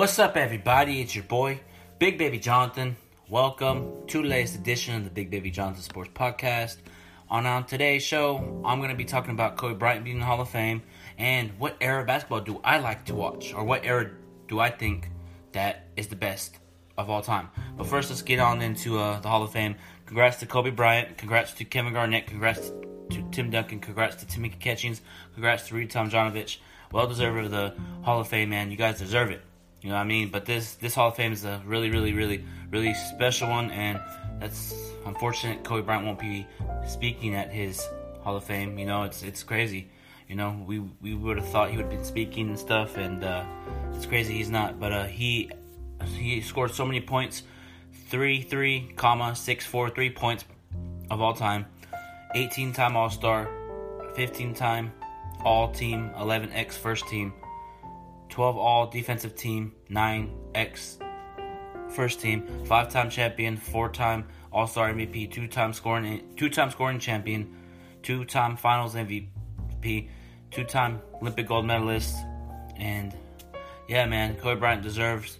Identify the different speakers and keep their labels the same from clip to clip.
Speaker 1: What's up, everybody? It's your boy, Big Baby Jonathan. Welcome to the latest edition of the Big Baby Jonathan Sports Podcast. On, on today's show, I'm going to be talking about Kobe Bryant being in the Hall of Fame and what era of basketball do I like to watch, or what era do I think that is the best of all time. But first, let's get on into uh, the Hall of Fame. Congrats to Kobe Bryant. Congrats to Kevin Garnett. Congrats to Tim Duncan. Congrats to Tamika Catchings. Congrats to Rudy Tomjanovich. Well deserved of the Hall of Fame, man. You guys deserve it. You know what I mean? But this this Hall of Fame is a really, really, really, really special one, and that's unfortunate. Kobe Bryant won't be speaking at his Hall of Fame. You know, it's it's crazy. You know, we we would have thought he would have been speaking and stuff, and uh, it's crazy he's not. But uh, he he scored so many points, three three comma six four three points of all time, 18 time All Star, 15 time All Team, 11 X First Team. 12 all defensive team, 9 X first team, 5 time champion, 4 time All Star MVP, 2 time scoring 2 time scoring champion, 2 time finals MVP, 2 time Olympic gold medalist and yeah, man, Kobe Bryant deserves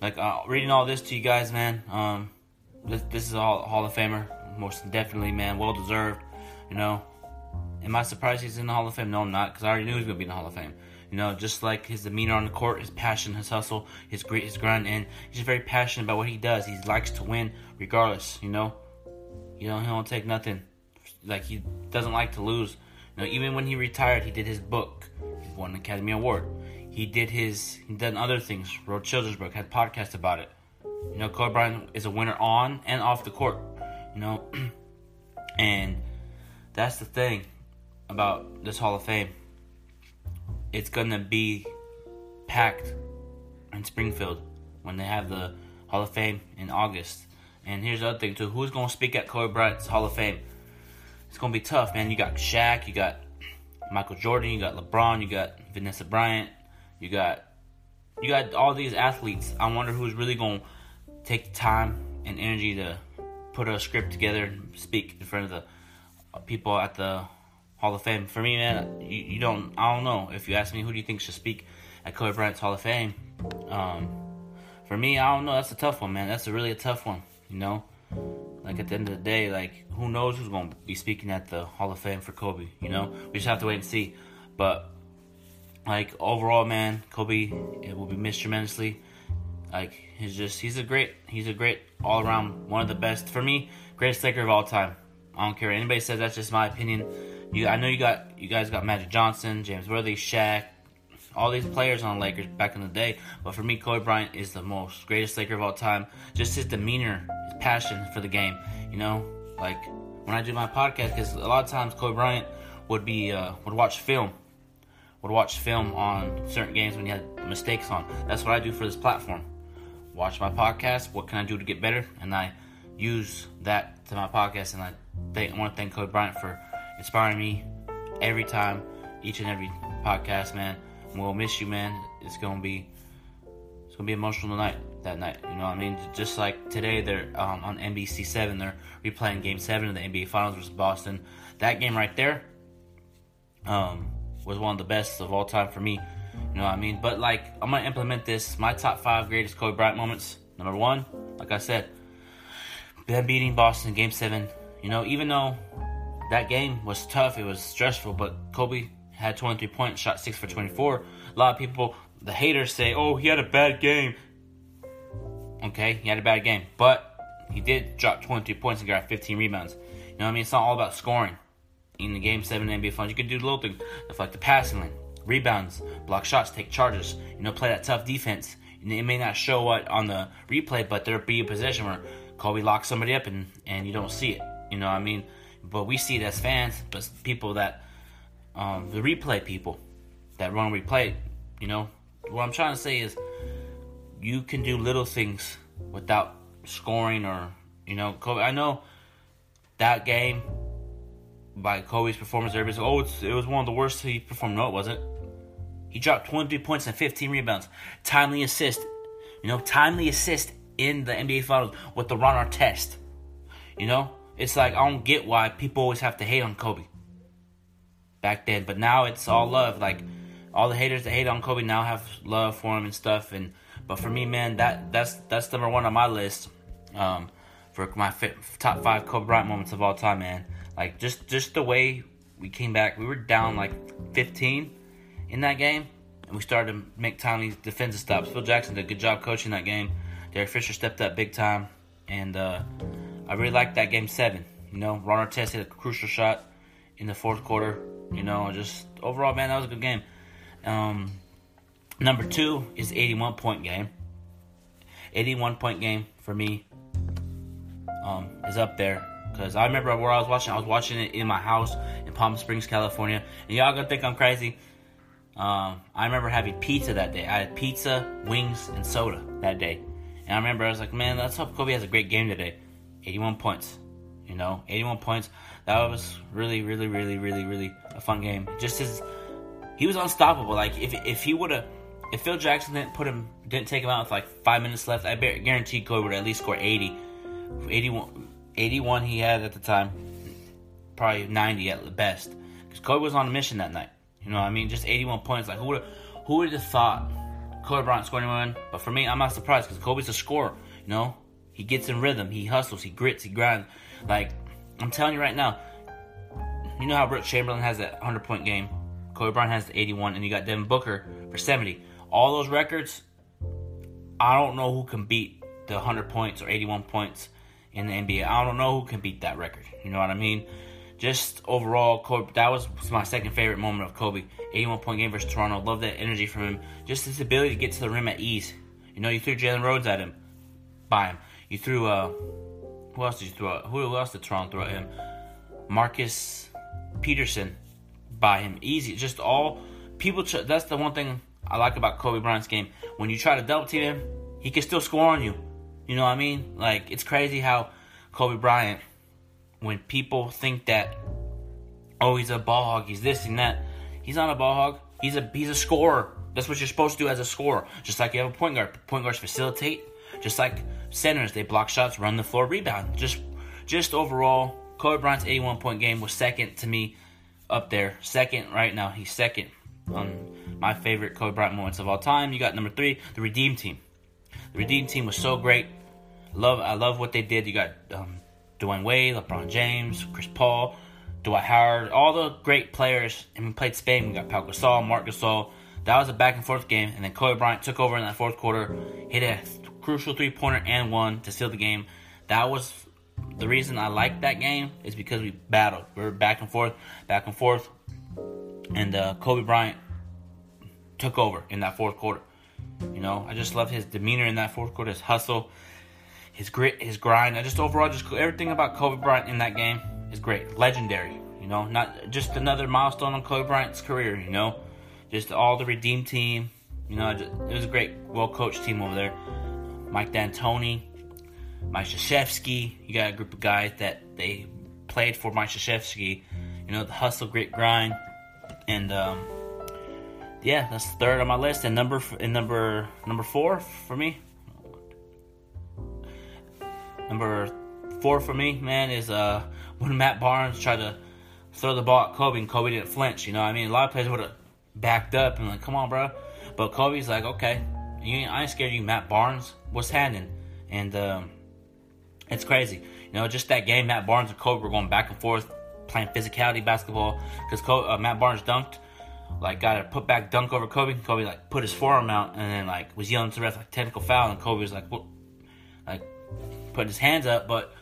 Speaker 1: like uh, reading all this to you guys, man. Um, this, this is all Hall, of Famer, most definitely, man, well deserved. You know, am I surprised he's in the Hall of Fame? No, I'm not, because I already knew he was gonna be in the Hall of Fame. You know, just like his demeanor on the court, his passion, his hustle, his grit, his grind, and he's very passionate about what he does. He likes to win regardless. You know, you know he don't take nothing. Like he doesn't like to lose. You know, even when he retired, he did his book. He won an Academy Award. He did his. He done other things. Wrote children's book. Had podcasts about it. You know, Kobe Bryant is a winner on and off the court. You know, and that's the thing about this Hall of Fame it's gonna be packed in Springfield when they have the Hall of Fame in August. And here's the other thing too: who's gonna speak at Kobe Bryant's Hall of Fame? It's gonna be tough, man. You got Shaq, you got Michael Jordan, you got LeBron, you got Vanessa Bryant, you got you got all these athletes. I wonder who's really gonna take the time and energy to put a script together and speak in front of the people at the Hall of Fame. For me, man, you, you don't. I don't know. If you ask me, who do you think should speak at Kobe Bryant's Hall of Fame? Um, for me, I don't know. That's a tough one, man. That's a really a tough one. You know, like at the end of the day, like who knows who's going to be speaking at the Hall of Fame for Kobe? You know, we just have to wait and see. But like overall, man, Kobe it will be missed tremendously. Like he's just he's a great he's a great all around one of the best for me greatest Laker of all time. I don't care anybody says. That's just my opinion. You, I know you got you guys got Magic Johnson, James Worthy, Shaq, all these players on the Lakers back in the day. But for me, Kobe Bryant is the most greatest Laker of all time. Just his demeanor, his passion for the game. You know, like when I do my podcast, because a lot of times Kobe Bryant would be uh, would watch film, would watch film on certain games when he had mistakes on. That's what I do for this platform. Watch my podcast. What can I do to get better? And I use that to my podcast. And I thank I want to thank Kobe Bryant for inspiring me every time, each and every podcast, man. We'll miss you, man. It's gonna be it's gonna be emotional tonight. That night, you know what I mean? Just like today, they're um, on NBC Seven. They're replaying Game Seven of the NBA Finals versus Boston. That game right there um, was one of the best of all time for me. You know what I mean? But like, I'm gonna implement this. My top five greatest Kobe Bryant moments. Number one, like I said, them beating Boston Game Seven. You know, even though that game was tough. It was stressful, but Kobe had 23 points, shot 6 for 24. A lot of people, the haters say, oh, he had a bad game. Okay, he had a bad game, but he did drop 23 points and got 15 rebounds. You know what I mean? It's not all about scoring. In the Game 7 NBA Finals, you can do little things like the passing lane, rebounds, block shots, take charges, you know, play that tough defense. It may not show what on the replay, but there'll be a possession where Kobe locks somebody up and, and you don't see it. You know what I mean? But we see it as fans, but people that um, the replay people that run replay, you know, what I'm trying to say is you can do little things without scoring or you know, Kobe. I know that game by Kobe's performance. Everybody's like, oh, it was one of the worst he performed. No, it wasn't. He dropped 23 points and 15 rebounds, timely assist. You know, timely assist in the NBA Finals with the Ron Artest. You know, it's like I don't get why people always have to hate on Kobe. Back then, but now it's all love. Like all the haters that hate on Kobe now have love for him and stuff. And But for me, man, that that's that's number one on my list. Um, for my top five Kobe Bryant moments of all time, man. Like just just the way we came back, we were down like 15 in that game, and we started to make timely defensive stops. Phil Jackson did a good job coaching that game. Derek Fisher stepped up big time, and uh, I really liked that game seven. You know, Ron Artest hit a crucial shot in the fourth quarter. You know, just overall, man, that was a good game. Um, number two is 81 point game. 81 point game for me um, is up there because I remember where I was watching. I was watching it in my house in Palm Springs, California. And y'all gonna think I'm crazy. Um, I remember having pizza that day. I had pizza, wings, and soda that day. And I remember I was like, man, let's hope Kobe has a great game today. 81 points. You know, 81 points. That was really, really, really, really, really a fun game. Just his, he was unstoppable. Like if if he would have, if Phil Jackson didn't put him, didn't take him out with like five minutes left, I guarantee Kobe would at least score 80. 81, 81 he had at the time, probably 90 at the best. Because Kobe was on a mission that night. You know I mean? Just 81 points. Like who would who would have thought Kobe Bryant scoring one? But for me, I'm not surprised because Kobe's a scorer. You know, he gets in rhythm, he hustles, he grits, he grinds. Like I'm telling you right now, you know how Wilt Chamberlain has that 100 point game, Kobe Bryant has the 81, and you got Devin Booker for 70. All those records, I don't know who can beat the 100 points or 81 points in the NBA. I don't know who can beat that record. You know what I mean? Just overall, Kobe, that was my second favorite moment of Kobe. 81 point game versus Toronto. Love that energy from him. Just his ability to get to the rim at ease. You know, you threw Jalen Rose at him, Buy him. You threw uh, who else did you throw? Who else did Toronto throw at him? Marcus Peterson by him. Easy. Just all people. That's the one thing I like about Kobe Bryant's game. When you try to double team him, he can still score on you. You know what I mean? Like it's crazy how Kobe Bryant, when people think that, oh, he's a ball hog, he's this and that, he's not a ball hog. He's a he's a scorer. That's what you're supposed to do as a scorer. Just like you have a point guard. Point guards facilitate. Just like centers, they block shots, run the floor, rebound. Just just overall, Kobe Bryant's 81 point game was second to me up there. Second right now. He's second on my favorite Kobe Bryant moments of all time. You got number three, the Redeem Team. The Redeem Team was so great. Love, I love what they did. You got um, Dwyane Wade, LeBron James, Chris Paul, Dwight Howard, all the great players. And we played Spain. We got Pau Gasol, Marc Gasol. That was a back and forth game. And then Kobe Bryant took over in that fourth quarter, hit a crucial three pointer and one to seal the game. That was the reason I liked that game is because we battled. We were back and forth, back and forth, and uh, Kobe Bryant took over in that fourth quarter. You know, I just love his demeanor in that fourth quarter, his hustle, his grit, his grind. I just overall just everything about Kobe Bryant in that game is great, legendary. You know, not just another milestone on Kobe Bryant's career. You know, just all the redeem team. You know, it was a great, well coached team over there. Mike D'Antoni, Mike Krzyzewski. You got a group of guys that they played for Mike Krzyzewski. You know, the hustle, grit, grind, and um, yeah, that's third on my list. And number and number number four for me. Number four for me, man, is uh when Matt Barnes tried to throw the ball at Kobe and Kobe didn't flinch. You know, I mean, a lot of players would have backed up and like, come on, bro. But Kobe's like, okay, you ain't, I ain't scared of you, Matt Barnes. What's happening? And um, it's crazy. You know, just that game, Matt Barnes and Kobe were going back and forth, playing physicality basketball. Because uh, Matt Barnes dunked, like got a put back dunk over Kobe. Kobe like put his forearm out and then like was yelling to the ref like technical foul, and Kobe was like, what? like put his hands up, but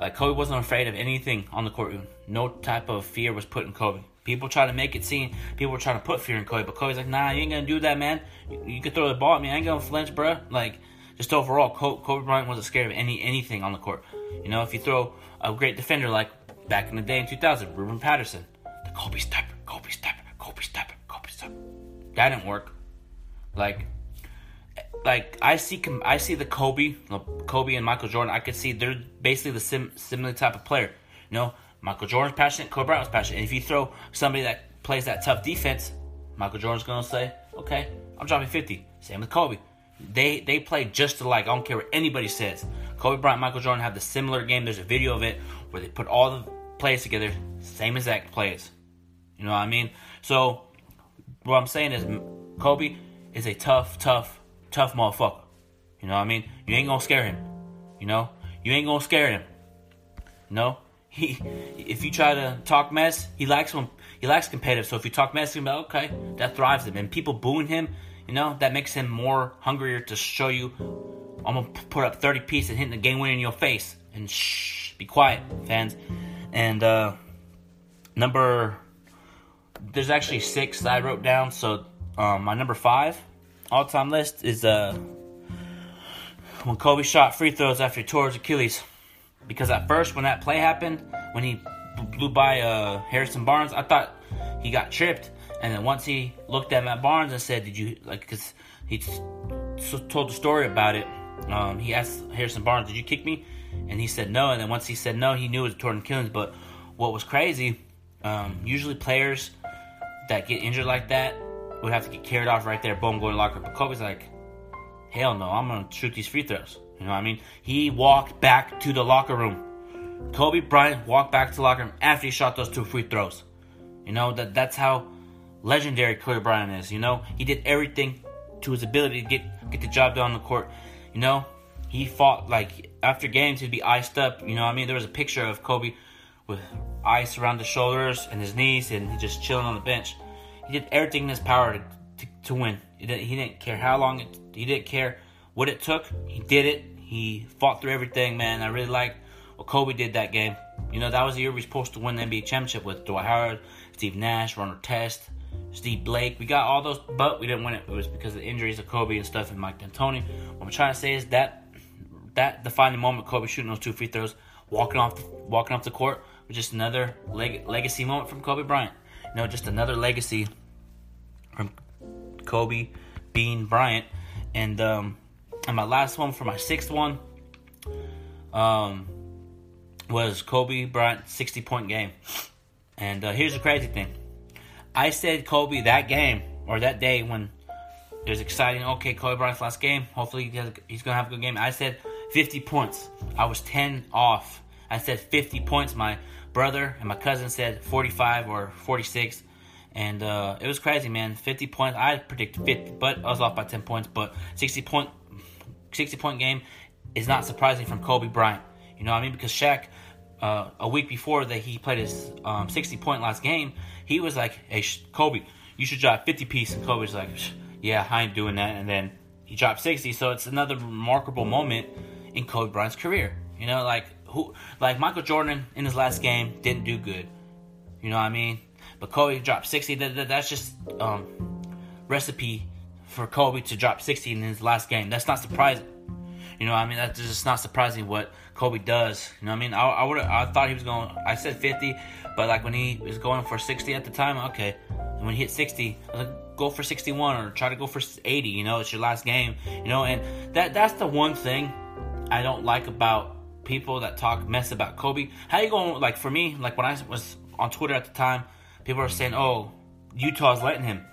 Speaker 1: like Kobe wasn't afraid of anything on the court. No type of fear was put in Kobe. People try to make it seem people were trying to put fear in Kobe, but Kobe's like, nah, you ain't gonna do that, man. You, you can throw the ball at me, I ain't gonna flinch, bro. Like just overall, Kobe Bryant wasn't scared of any anything on the court. You know, if you throw a great defender like back in the day in 2000, Ruben Patterson, the Kobe stepper, Kobe stepper, Kobe stepper, Kobe stepper. That didn't work. Like, like I see, I see the Kobe, Kobe and Michael Jordan. I could see they're basically the sim, similar type of player. You know, Michael Jordan's passionate, Kobe Bryant was passionate. And if you throw somebody that plays that tough defense, Michael Jordan's gonna say, "Okay, I'm dropping 50." Same with Kobe. They they play just alike. I don't care what anybody says. Kobe Bryant, Michael Jordan have the similar game. There's a video of it where they put all the plays together, same exact plays. You know what I mean? So what I'm saying is, Kobe is a tough, tough, tough motherfucker. You know what I mean? You ain't gonna scare him. You know? You ain't gonna scare him. No? If you try to talk mess, he likes when he likes competitive. So if you talk mess, be like, okay, that thrives him. And people booing him, you know, that makes him more hungrier to show you I'm gonna put up 30 pieces and hitting the game winner in your face. And shh, be quiet, fans. And uh number there's actually six I wrote down. So um, my number five all time list is uh when Kobe shot free throws after he tore his Achilles. Because at first, when that play happened, when he blew by uh, Harrison Barnes, I thought he got tripped. And then once he looked at Matt Barnes and said, "Did you like?" Because he told the story about it. Um, he asked Harrison Barnes, "Did you kick me?" And he said no. And then once he said no, he knew it was torn Achilles. But what was crazy, um, usually players that get injured like that would have to get carried off right there, boom, go to locker. But Kobe's like, hell no, I'm gonna shoot these free throws. You know what I mean? He walked back to the locker room. Kobe Bryant walked back to the locker room after he shot those two free throws. You know that that's how legendary Kobe Bryant is. You know he did everything to his ability to get get the job done on the court. You know he fought like after games he'd be iced up. You know I mean? There was a picture of Kobe with ice around his shoulders and his knees, and he just chilling on the bench. He did everything in his power to, to, to win. He didn't, he didn't care how long it. He didn't care what it took. He did it. He fought through everything, man. I really like what Kobe did that game. You know, that was the year we were supposed to win the NBA championship with Dwight Howard, Steve Nash, Ron Artest, Steve Blake. We got all those, but we didn't win it. It was because of the injuries of Kobe and stuff and Mike D'Antoni. What I'm trying to say is that that defining moment, Kobe shooting those two free throws, walking off, the, walking off the court, was just another leg, legacy moment from Kobe Bryant. You know, just another legacy from Kobe Bean Bryant. And um, and my last one for my sixth one um, was Kobe Bryant 60 point game. And uh, here's the crazy thing I said Kobe that game or that day when it was exciting. Okay, Kobe Bryant's last game. Hopefully he has, he's going to have a good game. I said 50 points. I was 10 off. I said 50 points. My brother and my cousin said 45 or 46. And uh, it was crazy, man. 50 points. I predicted 50, but I was off by 10 points. But 60 point 60 point game is not surprising from Kobe Bryant. You know what I mean? Because Shaq, uh, a week before that he played his um, 60 point last game, he was like, hey, Kobe, you should drop 50 piece. And Kobe's like, yeah, I ain't doing that. And then he dropped 60. So it's another remarkable moment in Kobe Bryant's career. You know, like who, like Michael Jordan in his last game didn't do good. You know what I mean? But Kobe dropped 60. That, that, that's just um, recipe for Kobe to drop 60 in his last game. That's not surprising. You know, I mean, that's just not surprising what Kobe does. You know, I mean, I, I would I thought he was going. I said 50, but like when he was going for 60 at the time, okay. And when he hit 60, I was like, go for 61 or try to go for 80. You know, it's your last game. You know, and that that's the one thing I don't like about people that talk mess about Kobe. How you going? Like for me, like when I was on Twitter at the time, people were saying, "Oh, Utah's letting him."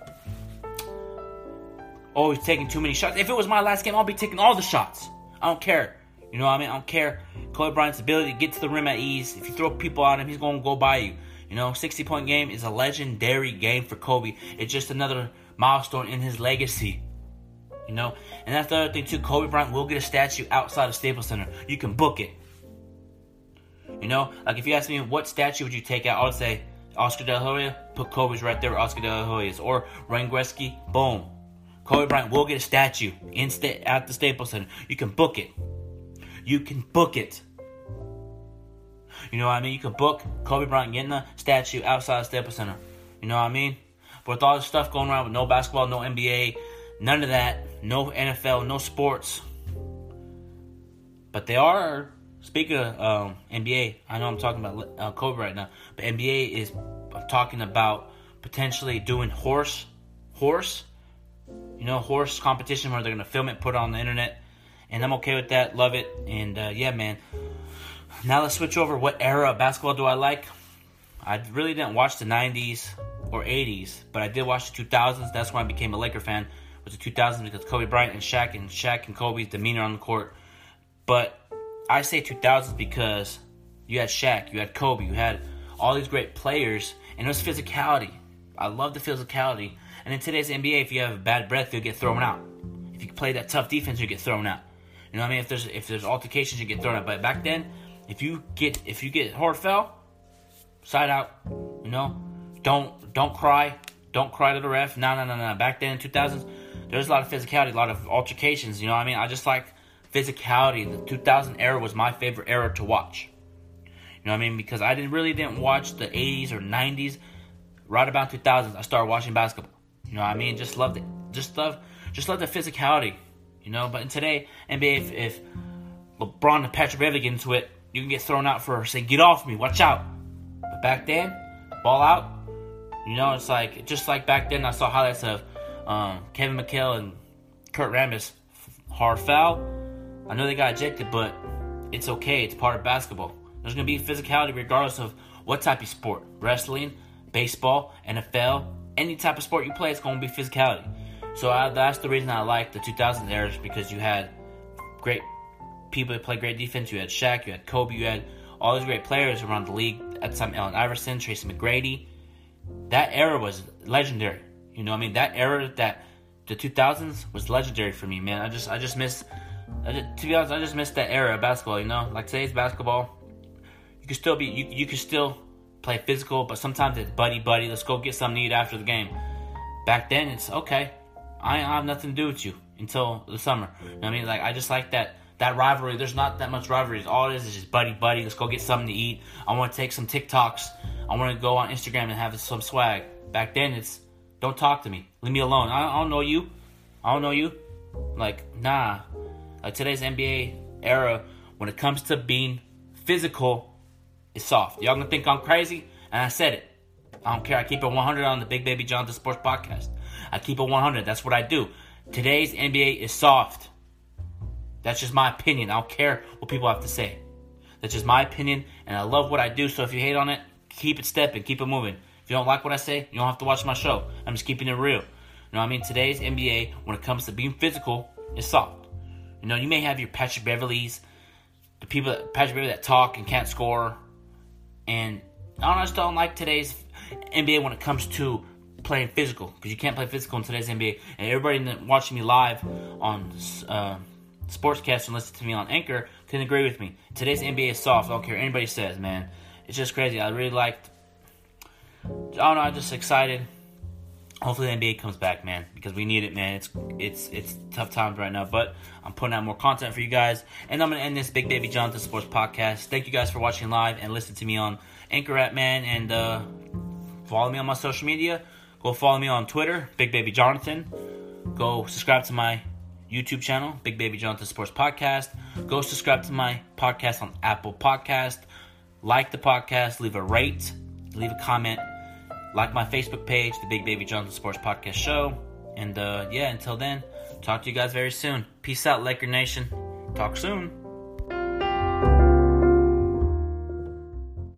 Speaker 1: Oh, he's taking too many shots. If it was my last game, I'll be taking all the shots. I don't care. You know what I mean? I don't care. Kobe Bryant's ability to get to the rim at ease. If you throw people at him, he's going to go by you. You know, 60 point game is a legendary game for Kobe. It's just another milestone in his legacy. You know, and that's the other thing too. Kobe Bryant will get a statue outside of Staples Center. You can book it. You know, like if you ask me what statue would you take out, I would say Oscar De La Hoya. Put Kobe's right there. Oscar De La Hoya's or Wayne Gretzky. Boom. Kobe Bryant will get a statue in sta- at the Staples Center. You can book it. You can book it. You know what I mean? You can book Kobe Bryant getting a statue outside the Staples Center. You know what I mean? But with all this stuff going around with no basketball, no NBA, none of that, no NFL, no sports. But they are, speaking of um, NBA, I know I'm talking about uh, Kobe right now, but NBA is talking about potentially doing horse, horse you know, horse competition where they're gonna film it, put it on the internet, and I'm okay with that. Love it, and uh, yeah, man. Now let's switch over. What era of basketball do I like? I really didn't watch the '90s or '80s, but I did watch the 2000s. That's when I became a Laker fan. Was the 2000s because Kobe Bryant and Shaq and Shaq and Kobe's demeanor on the court. But I say 2000s because you had Shaq, you had Kobe, you had all these great players, and it was physicality. I love the physicality. And in today's NBA, if you have bad breath, you'll get thrown out. If you play that tough defense, you get thrown out. You know what I mean? If there's if there's altercations, you get thrown out. But back then, if you get if you get hard foul, side out. You know, don't don't cry, don't cry to the ref. No, no, no, no. Back then in 2000s, there's a lot of physicality, a lot of altercations. You know what I mean? I just like physicality. The 2000 era was my favorite era to watch. You know what I mean? Because I didn't really didn't watch the 80s or 90s. Right about 2000s, I started watching basketball. You know what I mean? Just loved it. Just love, just love the physicality. You know, but in today NBA, if, if LeBron and Patrick Beverley get into it, you can get thrown out for saying, "Get off me, watch out." But back then, ball out. You know, it's like just like back then. I saw highlights of um, Kevin McHale and Kurt Rambis hard foul. I know they got ejected, but it's okay. It's part of basketball. There's gonna be physicality regardless of what type of sport: wrestling, baseball, NFL, any type of sport you play. It's gonna be physicality. So I, that's the reason I like the 2000s eras because you had great people that play great defense. You had Shaq, you had Kobe, you had all these great players around the league. At time, Allen Iverson, Tracy McGrady. That era was legendary. You know, I mean, that era that the 2000s was legendary for me, man. I just, I just miss. I just, to be honest, I just miss that era of basketball. You know, like today's basketball, you can still be, you, you can still play physical, but sometimes it's buddy buddy. Let's go get something to eat after the game. Back then, it's okay. I have nothing to do with you until the summer. You know I mean? Like I just like that that rivalry. There's not that much rivalry. All it is is just buddy buddy. Let's go get something to eat. I want to take some TikToks. I want to go on Instagram and have some swag. Back then, it's don't talk to me. Leave me alone. I, I don't know you. I don't know you. Like nah. Like today's NBA era, when it comes to being physical, is soft. Y'all gonna think I'm crazy, and I said it. I don't care. I keep it 100 on the Big Baby Jonathan Sports Podcast. I keep it 100. That's what I do. Today's NBA is soft. That's just my opinion. I don't care what people have to say. That's just my opinion, and I love what I do. So if you hate on it, keep it stepping, keep it moving. If you don't like what I say, you don't have to watch my show. I'm just keeping it real. You know what I mean? Today's NBA, when it comes to being physical, is soft. You know, you may have your Patrick Beverleys, the people that Patrick Beverley that talk and can't score, and I just don't like today's NBA when it comes to playing physical because you can't play physical in today's NBA. And everybody watching me live on uh, Sportscast and listen to me on Anchor can agree with me. Today's NBA is soft. I don't care anybody says, man. It's just crazy. I really liked. I don't know. I'm just excited. Hopefully the NBA comes back, man, because we need it, man. It's it's it's tough times right now, but I'm putting out more content for you guys, and I'm gonna end this Big Baby Jonathan Sports Podcast. Thank you guys for watching live and listen to me on Anchor at man, and uh, follow me on my social media. Go follow me on Twitter, Big Baby Jonathan. Go subscribe to my YouTube channel, Big Baby Jonathan Sports Podcast. Go subscribe to my podcast on Apple Podcast. Like the podcast, leave a rate, leave a comment, like my Facebook page, the Big Baby Jonathan Sports Podcast Show. And uh, yeah, until then, talk to you guys very soon. Peace out, Laker Nation. Talk soon.